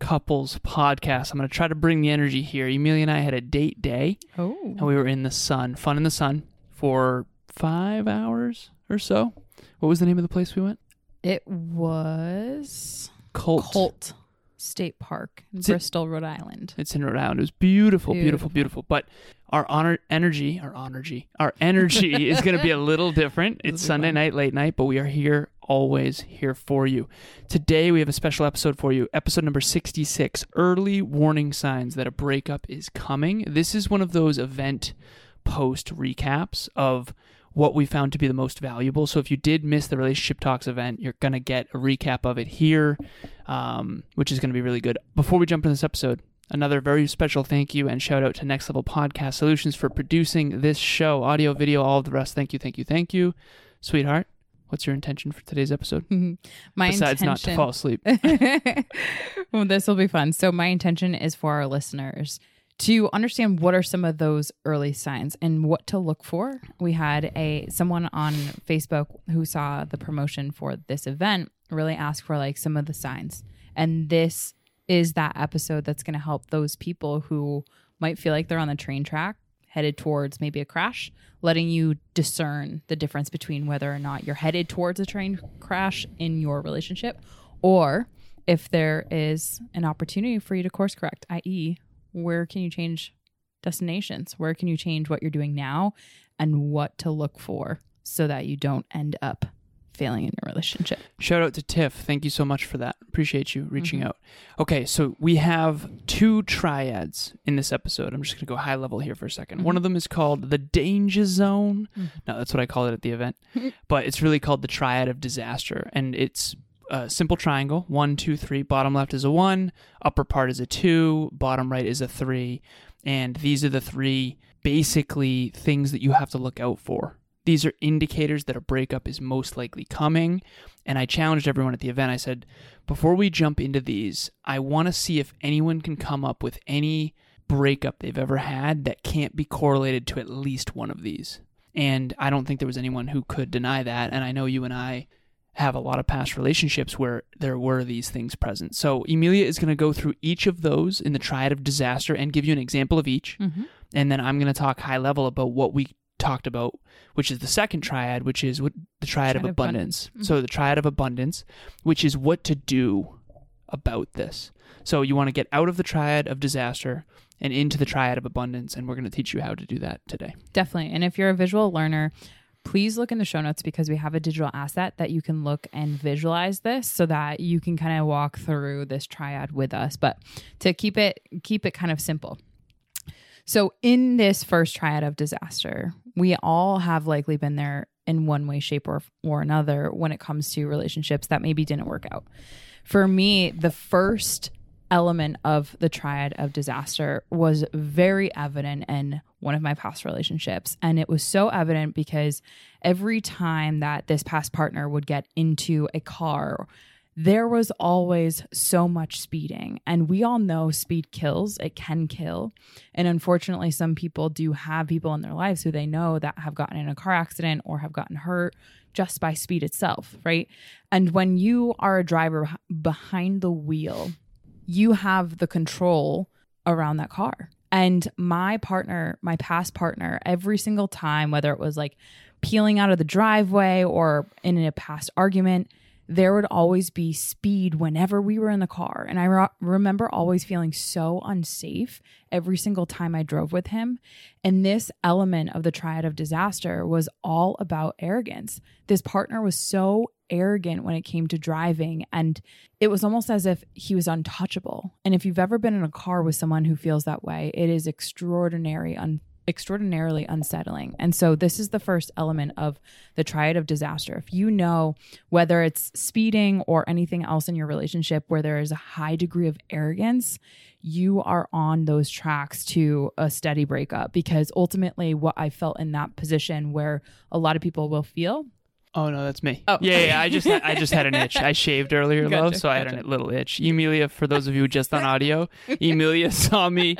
Couples podcast. I'm going to try to bring the energy here. Emilia and I had a date day. Oh. And we were in the sun, fun in the sun, for five hours or so. What was the name of the place we went? It was Colt. Colt State Park in Is it- Bristol, Rhode Island. It's in Rhode Island. It was beautiful, beautiful, Beautiful. beautiful. But our honor energy, our energy, our energy is going to be a little different. It's Sunday fun. night, late night, but we are here, always here for you. Today we have a special episode for you, episode number 66 Early Warning Signs That a Breakup is Coming. This is one of those event post recaps of what we found to be the most valuable. So if you did miss the Relationship Talks event, you're going to get a recap of it here, um, which is going to be really good. Before we jump into this episode, another very special thank you and shout out to Next Level Podcast Solutions for producing this show, audio, video, all of the rest. Thank you, thank you, thank you. Sweetheart, what's your intention for today's episode? My Besides not to fall asleep. well, this will be fun. So, my intention is for our listeners to understand what are some of those early signs and what to look for. We had a someone on Facebook who saw the promotion for this event really ask for like some of the signs. And this is that episode that's going to help those people who might feel like they're on the train track headed towards maybe a crash, letting you discern the difference between whether or not you're headed towards a train crash in your relationship or if there is an opportunity for you to course correct, i.e., where can you change destinations? Where can you change what you're doing now and what to look for so that you don't end up failing in your relationship? Shout out to Tiff. Thank you so much for that. Appreciate you reaching mm-hmm. out. Okay, so we have two triads in this episode. I'm just going to go high level here for a 2nd One of mm-hmm. them is called the danger zone. Mm-hmm. No, that's what I call it at the event. but it's really called the triad of disaster. And it's a simple triangle one, two, three. Bottom left is a one, upper part is a two, bottom right is a three. And these are the three basically things that you have to look out for. These are indicators that a breakup is most likely coming. And I challenged everyone at the event. I said, before we jump into these, I want to see if anyone can come up with any breakup they've ever had that can't be correlated to at least one of these. And I don't think there was anyone who could deny that. And I know you and I have a lot of past relationships where there were these things present. So Emilia is going to go through each of those in the triad of disaster and give you an example of each. Mm-hmm. And then I'm going to talk high level about what we talked about, which is the second triad, which is what the triad, of Triad of abundance. abundance. So the triad of abundance, which is what to do about this. So you want to get out of the triad of disaster and into the triad of abundance, and we're going to teach you how to do that today. Definitely. And if you're a visual learner, please look in the show notes because we have a digital asset that you can look and visualize this so that you can kind of walk through this triad with us. But to keep it keep it kind of simple. So in this first triad of disaster, we all have likely been there in one way, shape, or or another when it comes to relationships that maybe didn't work out. For me, the first element of the triad of disaster was very evident in one of my past relationships. And it was so evident because every time that this past partner would get into a car, there was always so much speeding. And we all know speed kills, it can kill. And unfortunately, some people do have people in their lives who they know that have gotten in a car accident or have gotten hurt just by speed itself, right? And when you are a driver behind the wheel, you have the control around that car. And my partner, my past partner, every single time, whether it was like peeling out of the driveway or in a past argument, there would always be speed whenever we were in the car. And I re- remember always feeling so unsafe every single time I drove with him. And this element of the triad of disaster was all about arrogance. This partner was so arrogant when it came to driving. And it was almost as if he was untouchable. And if you've ever been in a car with someone who feels that way, it is extraordinary, un- extraordinarily unsettling. And so this is the first element of the triad of disaster. If you know whether it's speeding or anything else in your relationship where there is a high degree of arrogance, you are on those tracks to a steady breakup because ultimately what I felt in that position where a lot of people will feel Oh no, that's me. Oh. Yeah, yeah. I just I just had an itch. I shaved earlier, Gotcha, love, so I had a little itch. Emilia, for those of you just on audio, Emilia saw me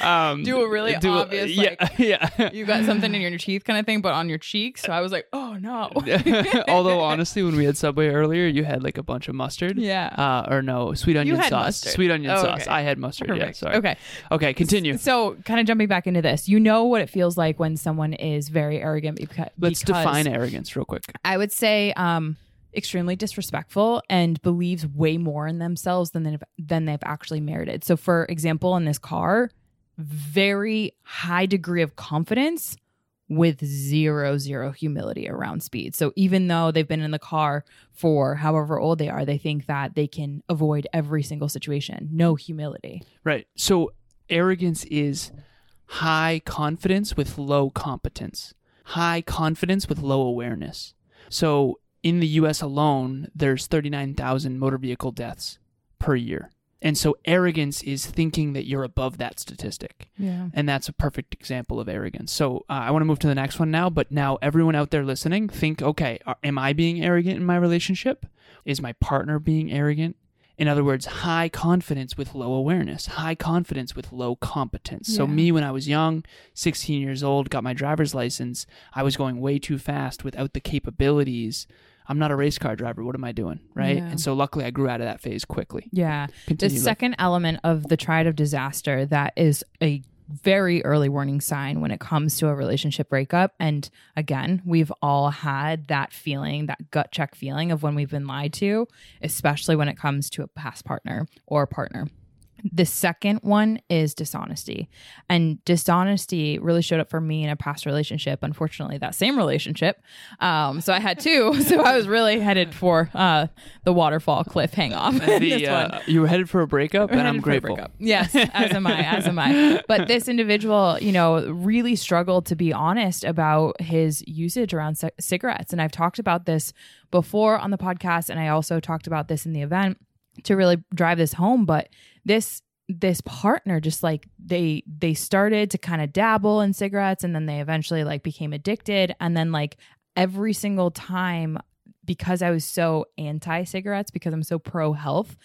um, Do a really do a- obvious, yeah, yeah. you got something in your teeth kind of thing, but on your cheeks. So I was like, oh no. Although honestly, when we had Subway earlier, you had like a bunch of mustard. yeah. Uh, or no, sweet onion had sauce. mustard. Sweet onion Oh, sauce. okay. I had mustard. Yeah, sorry. Okay. Okay, continue. So, kind of jumping back into this, you know what it feels like when someone is very arrogant because Let's because define arrogance real quick. I would say um extremely disrespectful and believes way more in themselves than they've than they've actually merited. So for example, in this car, very high degree of confidence with zero zero humility around speed. So even though they've been in the car for however old they are, they think that they can avoid every single situation. No humility. Right. So arrogance is high confidence with low competence, high confidence with low awareness. So in the US alone, there's 39,000 motor vehicle deaths per year. And so arrogance is thinking that you're above that statistic. Yeah. And that's a perfect example of arrogance. So uh, I want to move to the next one now. But now, everyone out there listening, think okay, are, am I being arrogant in my relationship? Is my partner being arrogant? In other words, high confidence with low awareness, high confidence with low competence. So, me, when I was young, 16 years old, got my driver's license, I was going way too fast without the capabilities. I'm not a race car driver. What am I doing? Right. Yeah. And so, luckily, I grew out of that phase quickly. Yeah. Continue. the second element of the triad of disaster that is a very early warning sign when it comes to a relationship breakup. And again we've all had that feeling that gut check feeling of when we've been lied to especially when it comes to a past partner or partner the second one is dishonesty. And dishonesty really showed up for me in a past relationship. Unfortunately, that same relationship. Um, so I had two. So I was really headed for uh, the waterfall cliff hang off. The, uh, you were headed for a breakup, and I'm grateful. breakup. Yes, as am I, as am I. But this individual, you know, really struggled to be honest about his usage around c- cigarettes. And I've talked about this before on the podcast, and I also talked about this in the event to really drive this home. But this this partner just like they they started to kind of dabble in cigarettes and then they eventually like became addicted and then like every single time because I was so anti cigarettes, because I'm so pro health,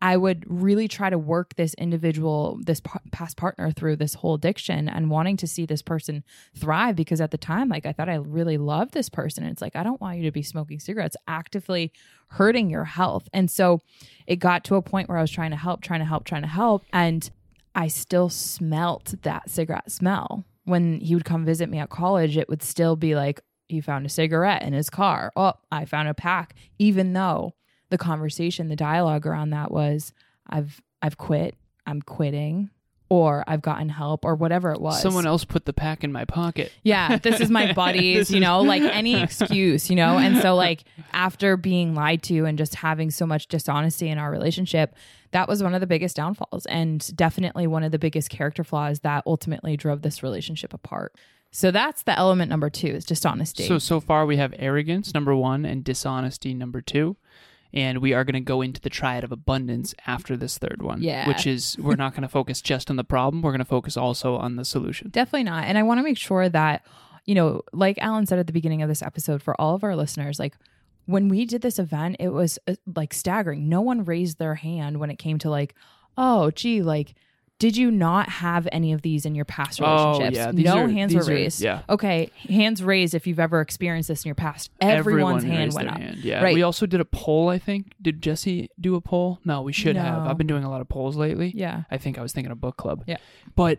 I would really try to work this individual, this pa- past partner through this whole addiction and wanting to see this person thrive. Because at the time, like I thought I really loved this person. And it's like, I don't want you to be smoking cigarettes, actively hurting your health. And so it got to a point where I was trying to help, trying to help, trying to help. And I still smelt that cigarette smell. When he would come visit me at college, it would still be like, he found a cigarette in his car. Oh, I found a pack. Even though the conversation, the dialogue around that was, I've I've quit, I'm quitting, or I've gotten help, or whatever it was. Someone else put the pack in my pocket. Yeah, this is my buddies, you know, like any excuse, you know? And so, like, after being lied to and just having so much dishonesty in our relationship, that was one of the biggest downfalls and definitely one of the biggest character flaws that ultimately drove this relationship apart. So that's the element number two is dishonesty. So so far we have arrogance number one and dishonesty number two, and we are going to go into the triad of abundance after this third one. Yeah. which is we're not going to focus just on the problem. We're going to focus also on the solution. Definitely not. And I want to make sure that, you know, like Alan said at the beginning of this episode, for all of our listeners, like when we did this event, it was uh, like staggering. No one raised their hand when it came to like, oh, gee, like, did you not have any of these in your past relationships? Oh, relationships? yeah. These no are- hands were are- raised. yeah. Okay, hands raised if you've ever experienced this in your past. Everyone's Everyone hand went up. hand. Yeah, Right. we also did a poll. I think did Jesse do a poll? No, we should have. I've been doing a lot of polls lately. Yeah. I think I was thinking of book club. Yeah. But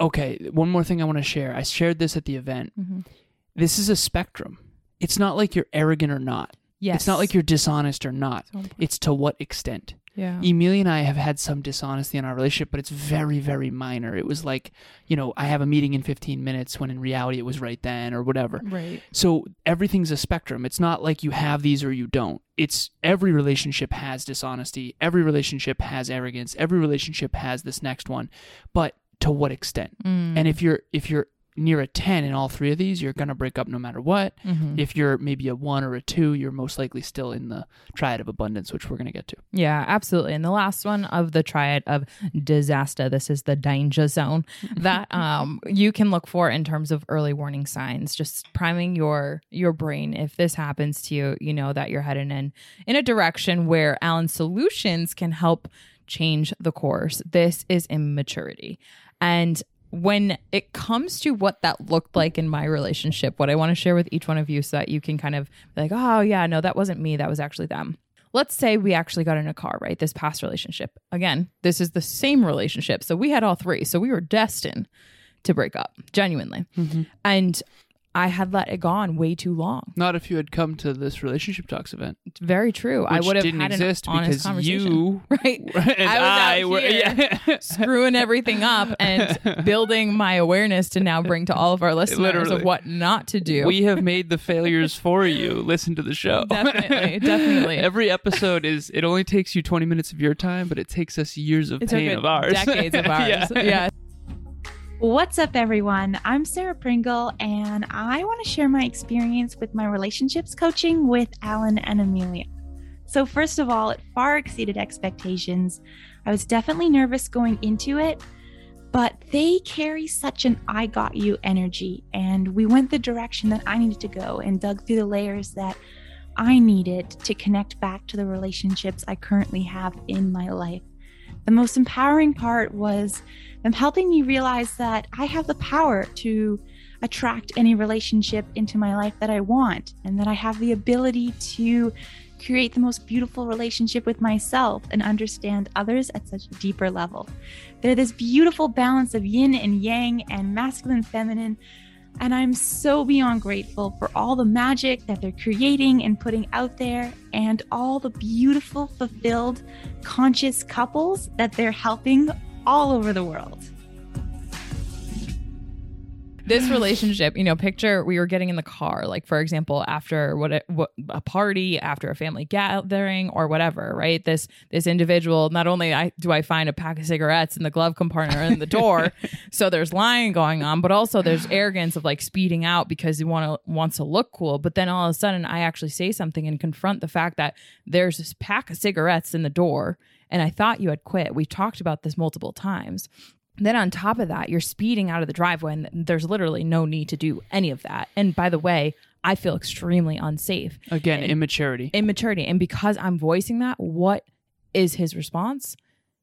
okay, one more thing I want to share. I shared this at the event. Mhm. This is a spectrum. It's not like you're arrogant or not. Yes. It's not like you're dishonest or not. It's to what extent. Yeah. Emilia and I have had some dishonesty in our relationship, but it's very, very minor. It was like, you know, I have a meeting in 15 minutes when in reality it was right then or whatever. Right. So everything's a spectrum. It's not like you have these or you don't. It's every relationship has dishonesty. Every relationship has arrogance. Every relationship has this next one. But to what extent? Mm. And if you're if you're near a 10 in all three of these, you're going to break up no matter what. Mhm. If you're maybe a 1 or a 2, you're most likely still in the triad of abundance, which we're going to get to. Yeah, absolutely. And the last one of the triad of disaster, this is the danger zone that um, you can look for in terms of early warning signs. Just priming your your brain. If this happens to you, you know that you're heading in in a direction where Alan Solutions can help change the course. This is immaturity, and when it comes to what that looked like in my relationship, what I want to share with each one of you so that you can kind of be like, oh, yeah, no, that wasn't me. That was actually them. Let's say we actually got in a car, right? This past relationship. Again, this is the same relationship. So we had all three. So we were destined to break up, genuinely. Mm-hmm. And I had let it go on way too long. Not if you had come to this relationship talks event. It's very true. I would have didn't had exist an honest because conversation. you right? and I was I were yeah. screwing everything up and building my awareness to now bring to all of our listeners Literally. of what not to do. We have made the failures for you. Listen to the show. Definitely, definitely. Every episode is it only takes you 20 minutes of your time, but it takes us years of it pain of ours. decades of ours. yeah. yeah. What's up, everyone? I'm Sarah Pringle, and I want to share my experience with my relationships coaching with Alan and Emilia. So, first of all, it far exceeded expectations. I was definitely nervous going into it, but they carry such an I got you energy, and we went the direction that I needed to go and dug through the layers that I needed to connect back to the relationships I currently have in my life. The most empowering part was them helping me realize that I have the power to attract any relationship into my life that I want, and that I have the ability to create the most beautiful relationship with myself and understand others at such a deeper level. They're this beautiful balance of yin and yang and masculine feminine. And I'm so beyond grateful for all the magic that they're creating and putting out there, and all the beautiful, fulfilled, conscious couples that they're helping all over the world. This relationship, you know, picture we were getting in the car, like for example, after what a, what a party, after a family gathering, or whatever, right? This this individual, not only I do I find a pack of cigarettes in the glove compartment or in the door, so there's lying going on, but also there's arrogance of like speeding out because he want to wants to look cool. But then all of a sudden, I actually say something and confront the fact that there's this pack of cigarettes in the door, and I thought you had quit. We talked about this multiple times. Then on top of that, you're speeding out of the driveway, and there's literally no need to do any of that. And by the way, I feel extremely unsafe, Again, And- immaturity. immaturity, and because I'm voicing that, what is his response?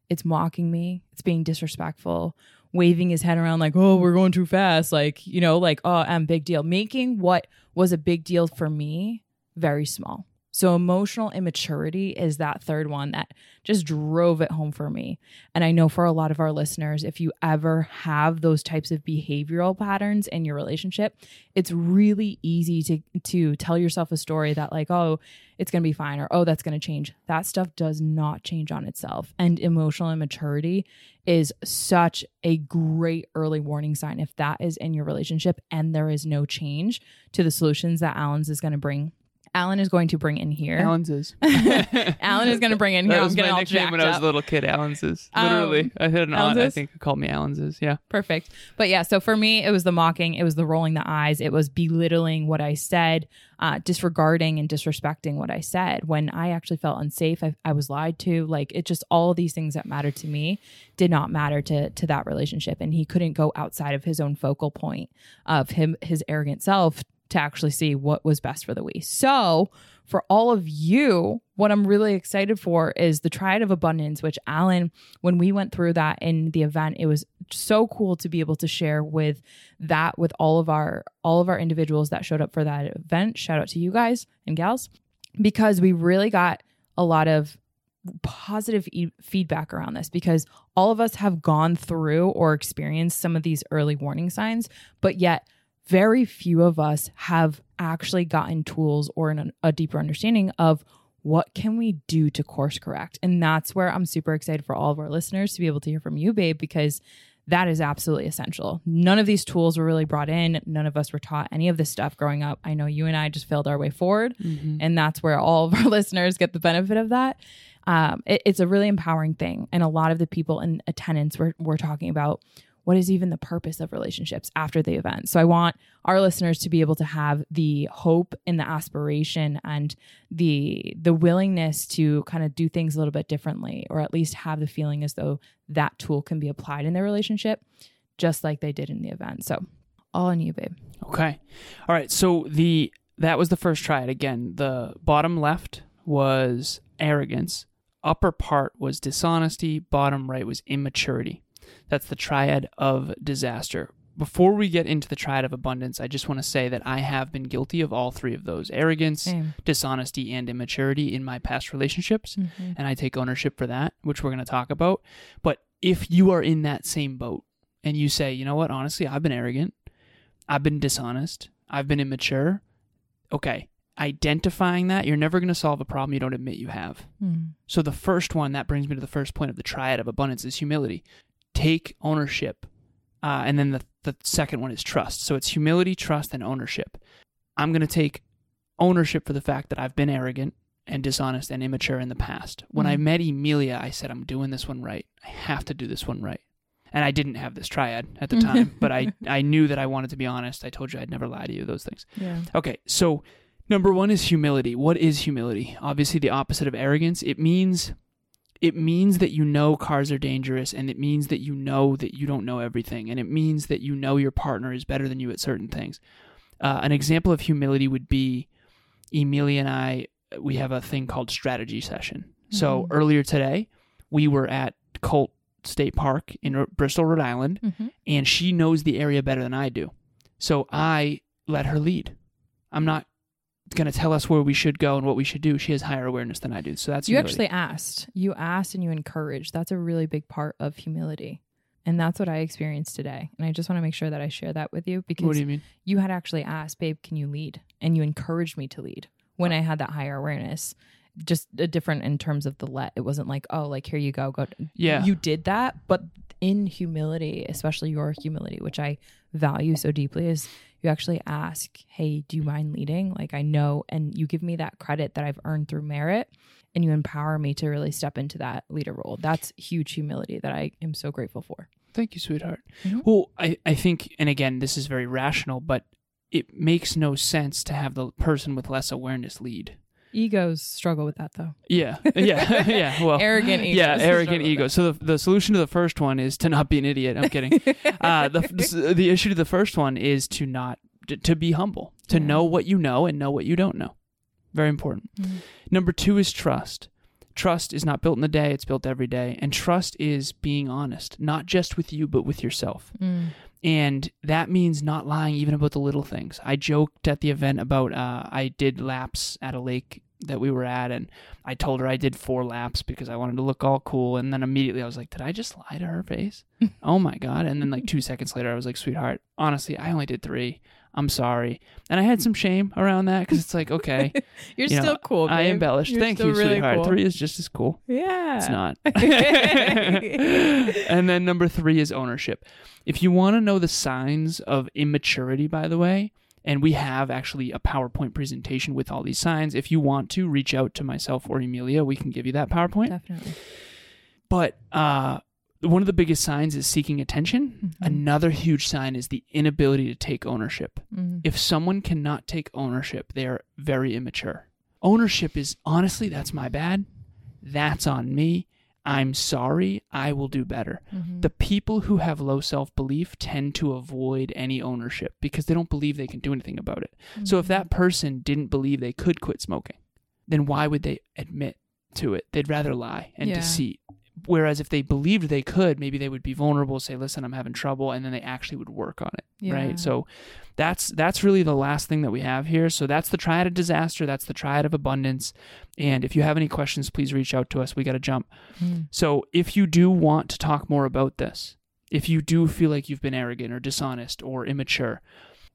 It's mocking me. It's being disrespectful, waving his head around like, "Oh, we're going too fast," like you know, like, "Oh, I'm big deal," making what was a big deal for me very small. So emotional immaturity is that third one that just drove it home for me. And I know for a lot of our listeners, if you ever have those types of behavioral patterns in your relationship, it's really easy to to tell yourself a story that like, oh, it's going to be fine or oh, that's going to change. That stuff does not change on itself. And emotional immaturity is such a great early warning sign if that is in your relationship and there is no change to the solutions that Alan's is going to bring. Alan is going to bring in here. Alan's is. Alan is going to bring in here. That I'm was getting my all nickname jacked when I was a little kid. Alan's is. Um, Literally. I had an aunt, I think, who called me Alan's is. Yeah. Perfect. But yeah, so for me, it was the mocking, it was the rolling the eyes, it was belittling what I said, uh, disregarding and disrespecting what I said. When I actually felt unsafe, I, I was lied to. Like it just all of these things that mattered to me did not matter to to that relationship, and he couldn't go outside of his own focal point of him his arrogant self to actually see what was best for the we. So for all of you, what I'm really excited for is the triad of abundance, which Alan, when we went through that in the event, it was so cool to be able to share with that with all of our all of our individuals that showed up for that event. Shout out to you guys and gals because we really got a lot of positive e- feedback around this because all of us have gone through or experienced some of these early warning signs, but yet very few of us have actually gotten tools or an, a deeper understanding of what can we do to course correct. And that's where i'm super excited for all of our listeners to be able to hear from you babe because that is absolutely essential. None of these tools were really brought in. None of us were taught any of this stuff growing up. I know you and i just failed our way forward Mhm. and that's where all of our listeners get the benefit of that. Um, it- it's a really empowering thing and a lot of the people in attendance were, were talking about what is even the purpose of relationships after the event so i want our listeners to be able to have the hope and the aspiration and the the willingness to kind of do things a little bit differently or at least have the feeling as though that tool can be applied in their relationship just like they did in the event so all on you babe Okay. All right. So the that was the first triad. Again, the bottom left was arrogance. Upper part was dishonesty. Bottom right was immaturity. That's the triad of disaster. Before we get into the triad of abundance, I just want to say that I have been guilty of all three of those arrogance, Same. dishonesty, and immaturity in my past relationships. Mhm. And I take ownership for that, which we're going to talk about. But if you are in that same boat and you say, you know what, honestly, I've been arrogant, I've been dishonest, I've been immature, okay, identifying that, you're never going to solve a problem you don't admit you have. Mm. So the first one, that brings me to the first point of the triad of abundance is humility. Take ownership. Uh, and then the, the second one is trust. So it's humility, trust, and ownership. I'm going to take ownership for the fact that I've been arrogant and dishonest and immature in the past. When I Mhm. met Emilia, I said, I'm doing this one right. I have to do this one right. And I didn't have this triad at the time, but I, I knew that I wanted to be honest. I told you I'd never lie to you, those things. yeah Okay, so number one is humility. What is humility? Obviously, the opposite of arrogance. It means it means that you know cars are dangerous, and it means that you know that you don't know everything, and it means that you know your partner is better than you at certain things. Uh, an example of humility would be Emilia and I. We have a thing called strategy session. So Mhm. earlier today, we were at Colt State Park in R- Bristol, Rhode Island, Mhm. and she knows the area better than I do. So I let her lead. I'm not going to tell us where we should go and what we should do. She has higher awareness than I do. So that's you humility. actually asked you asked and you encouraged that's a really big part of humility and that's what i experienced today and i just want to make sure that i share that with you because What do you mean? you had actually asked babe can you lead and you encouraged me to lead when i had that higher awareness just a different in terms of the let it wasn't like oh like here you go go Yeah. you did that but in humility especially your humility which i value so deeply is you actually ask hey do you mind leading like i know and you give me that credit that i've earned through merit and you empower me to really step into that leader role that's huge humility that i am so grateful for Thank you, sweetheart. Mhm. Well, I, I think, and again, this is very rational, but it makes no sense to have the person with less awareness lead. Egos struggle with that though Yeah, yeah, yeah. Well, Arrogant egos Yeah, arrogant struggle ego. So the, the solution to the first one is to not be an idiot. I'm kidding. uh, the the issue to the first one is to not to, to be humble, to Yeah. know what you know and know what you don't know. Very important. Mhm. Number two is trust. Trust is not built in a day; it's built every day. And trust is being honest, not just with you, but with yourself. Mm. And that means not lying even about the little things. I joked at the event about uh, I did laps at a lake that we were at, and I told her I did four laps because I wanted to look all cool. And then immediately I was like, Did I just lie to her face? oh my God. And then, like, two seconds later, I was like, Sweetheart, honestly, I only did three. I'm sorry. And I had some shame around that because it's like, okay, you're You know, still cool I embellished. You're Thank you, really sweetheart. cool. Three is just as cool. yeah It's not. and then number three is ownership. If you want to know the signs of immaturity, by the way, and we have actually a PowerPoint presentation with all these signs. If you want to reach out to myself or Emilia, we can give you that PowerPoint. definitely But uh, one of the biggest signs is seeking attention. Mhm. Another huge sign is the inability to take ownership. Mhm. If someone cannot take ownership, they are very immature. Ownership is honestly, that's my bad. That's on me. I'm sorry. I will do better. Mhm. The people who have low self belief tend to avoid any ownership because they don't believe they can do anything about it. So if that person didn't believe they could quit smoking, then why would they admit to it? They'd rather lie and Yeah. deceit. Whereas if they believed they could, maybe they would be vulnerable, say, "Listen, I'm having trouble," and then they actually would work on it, Yeah. right? So that's that's really the last thing that we have here. So that's the triad of disaster, that's the triad of abundance. And if you have any questions, please reach out to us. We got to jump. Mm. So if you do want to talk more about this, if you do feel like you've been arrogant or dishonest or immature,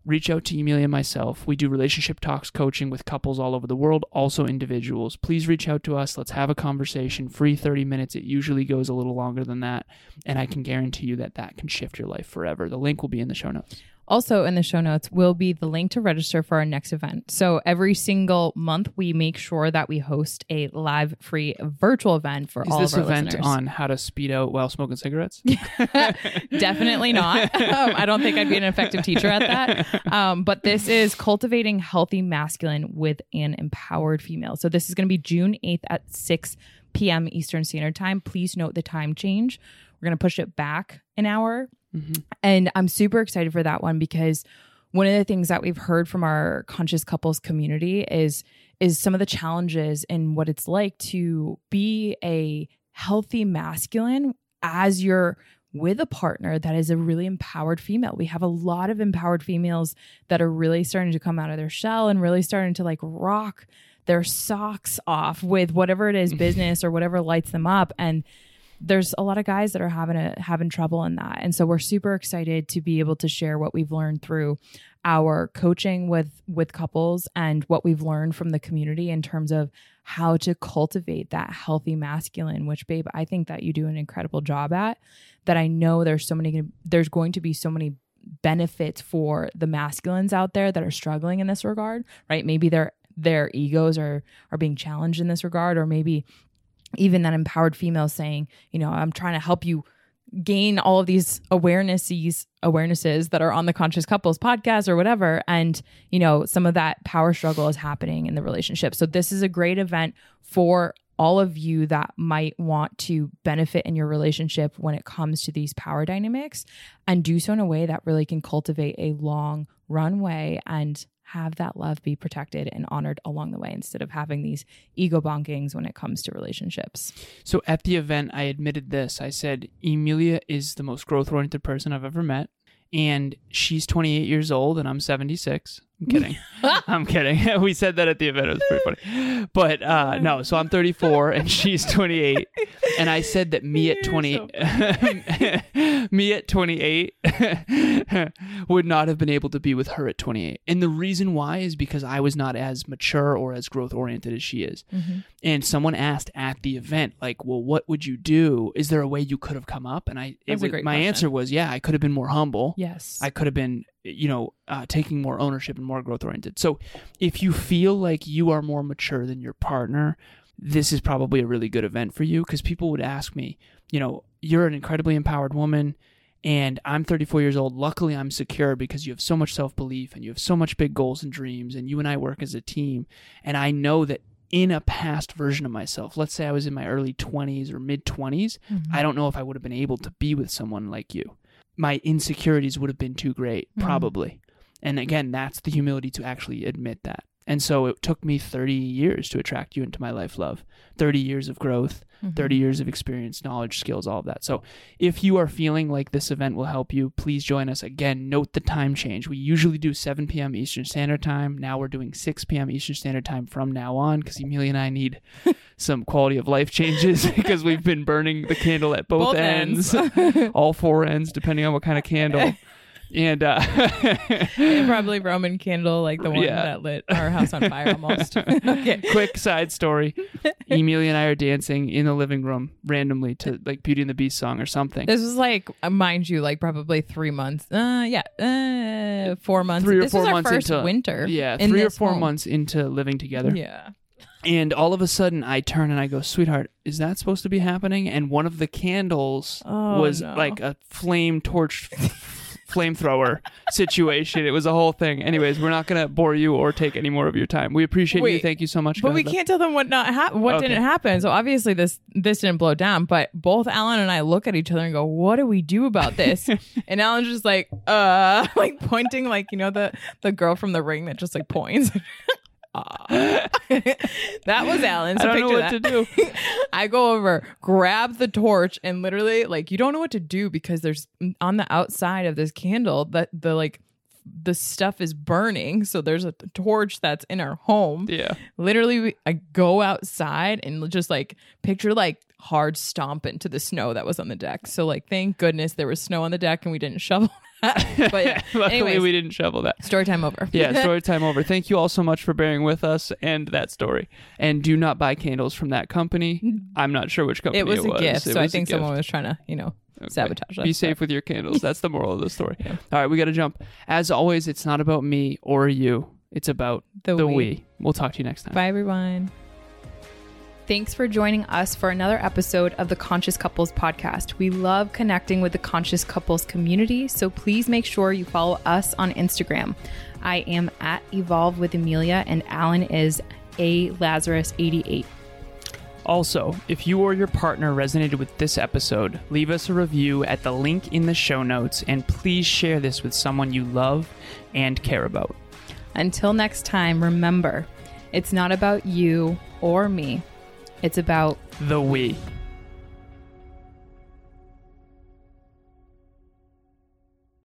reach out to Emilia and myself. We do relationship talks coaching with couples all over the world, also individuals. Please reach out to us. Let's have a conversation. Free 30 minutes. It usually goes a little longer than that. And I can guarantee you that that can shift your life forever. The link will be in the show notes. Also, in the show notes will be the link to register for our next event. So, every single month, we make sure that we host a live free virtual event for Is all of our event listeners. on how to speed out while smoking cigarettes? Definitely not. Um, I don't think I'd be an effective teacher at that. Um, but this is cultivating healthy masculine with an empowered female. So this is going to be June 8th at 6 p.m. Eastern Standard Time. Please note the time change. We're going to push it back an hour. Mhm. And I'm super excited for that one because one of the things that we've heard from our conscious couples community is is some of the challenges in what it's like to be a healthy masculine as you're with a partner that is a really empowered female. We have a lot of empowered females that are really starting to come out of their shell and really starting to like rock their socks off with whatever it is business or whatever lights them up and there's a lot of guys that are having a having trouble in that. And so we're super excited to be able to share what we've learned through our coaching with with couples and what we've learned from the community in terms of how to cultivate that healthy masculine which babe I think that you do an incredible job at that I know there's so many there's going to be so many benefits for the masculines out there that are struggling in this regard, right? Maybe their their egos are are being challenged in this regard or maybe even that empowered female saying, you know, I'm trying to help you gain all of these awarenesses awarenesses that are on the conscious couples podcast or whatever. And you know some of that power struggle is happening in the relationship. So this is a great event for all of you that might want to benefit in your relationship when it comes to these power dynamics and do so in a way that really can cultivate a long runway and have that love be protected and honored along the way instead of having these ego bonkings when it comes to relationships. So at the event, I admitted this. I said, Emilia is the most growth oriented person I've ever met. And she's 28 years old, and I'm 76. I'm kidding. I'm kidding. we said that at the event. It was pretty funny. But uh, no, so I'm 34 and she's 28. And I said that me at 20, me at 28 would not have been able to be with her at 28. And the reason why is because I was not as mature or as growth oriented as she is. And someone asked at the event, like, well, what would you do? Is there a way you could have come up? And I, it was, great my question. answer was, yeah, I could have been more humble. Yes. I could have been, you know, uh, taking more ownership and more growth oriented. So if you feel like you are more mature than your partner, this is probably a really good event for you because people would ask me, you know, you're an incredibly empowered woman and I'm 34 years old. Luckily, I'm secure because you have so much self belief and you have so much big goals and dreams, and you and I work as a team. And I know that in a past version of myself, let's say I was in my early 20s or mid 20s, Mm-hmm. I don't know if I would have been able to be with someone like you. My insecurities would have been too great, Mhm. probably. And again, that's the humility to actually admit that. And so it took me 30 years to attract you into my life, love. 30 years of growth, Mm-hmm. 30 years of experience, knowledge, skills, all of that. So if you are feeling like this event will help you, please join us. Again, note the time change. We usually do 7 p.m. Eastern Standard Time. Now we're doing 6 p.m. Eastern Standard Time from now on because Emilia and I need some quality of life changes because we've been burning the candle at both, Both ends, ends. all four ends, depending on what kind of candle. And uh, probably Roman candle, like the one Yeah. that lit our house on fire almost. okay. quick side story Emilia and I are dancing in the living room randomly to like Beauty and the Beast song or something. This was like, uh, mind you, like probably three months. Uh, yeah, uh, four months. Three or this four months first into- winter. Yeah, in three or four home. months into living together. Yeah. And all of a sudden, I turn and I go, Sweetheart, is that supposed to be happening? And one of the candles Oh, was no. like a flame torch flamethrower situation. It was a whole thing. Anyways, we're not going to bore you or take any more of your time. We appreciate you. Thank you so much. Go But we ahead, can't tell them what not hap- what Okay. didn't happen. So obviously this this didn't blow down. But both Alan and I look at each other and go, "What do we do about this?" and Alan's just like, "Uh," like pointing, like you know the the girl from the ring that just like points. That was Alan. So I don't know what that. to do. I go over, grab the torch, and literally, like, you don't know what to do because there's on the outside of this candle that the like the stuff is burning. So there's a torch that's in our home. Yeah. Literally, we, I go outside and just like picture like hard stomp into the snow that was on the deck. So like, thank goodness there was snow on the deck and we didn't shovel but yeah. Luckily, Anyways. we didn't shovel that. Story time over. Yeah, story time over. Thank you all so much for bearing with us and that story. And do not buy candles from that company. I'm not sure which company it was It a gift, It so I think gift. someone was trying to, you know, Okay. sabotage us. Be but- safe with your candles. That's the moral of the story. Yeah. All right, we got to jump. As always, it's not about me or you. It's about The, the we. we. We'll talk to you next time. Bye, everyone. Thanks for joining us for another episode of the Conscious Couples podcast. We love connecting with the Conscious Couples community, so please make sure you follow us on Instagram. I am at Evolve with Emilia, and Alan is a Lazaros88. Also, if you or your partner resonated with this episode, leave us a review at the link in the show notes and please share this with someone you love and care about. Until next time, remember, it's not about you or me, it's about The we.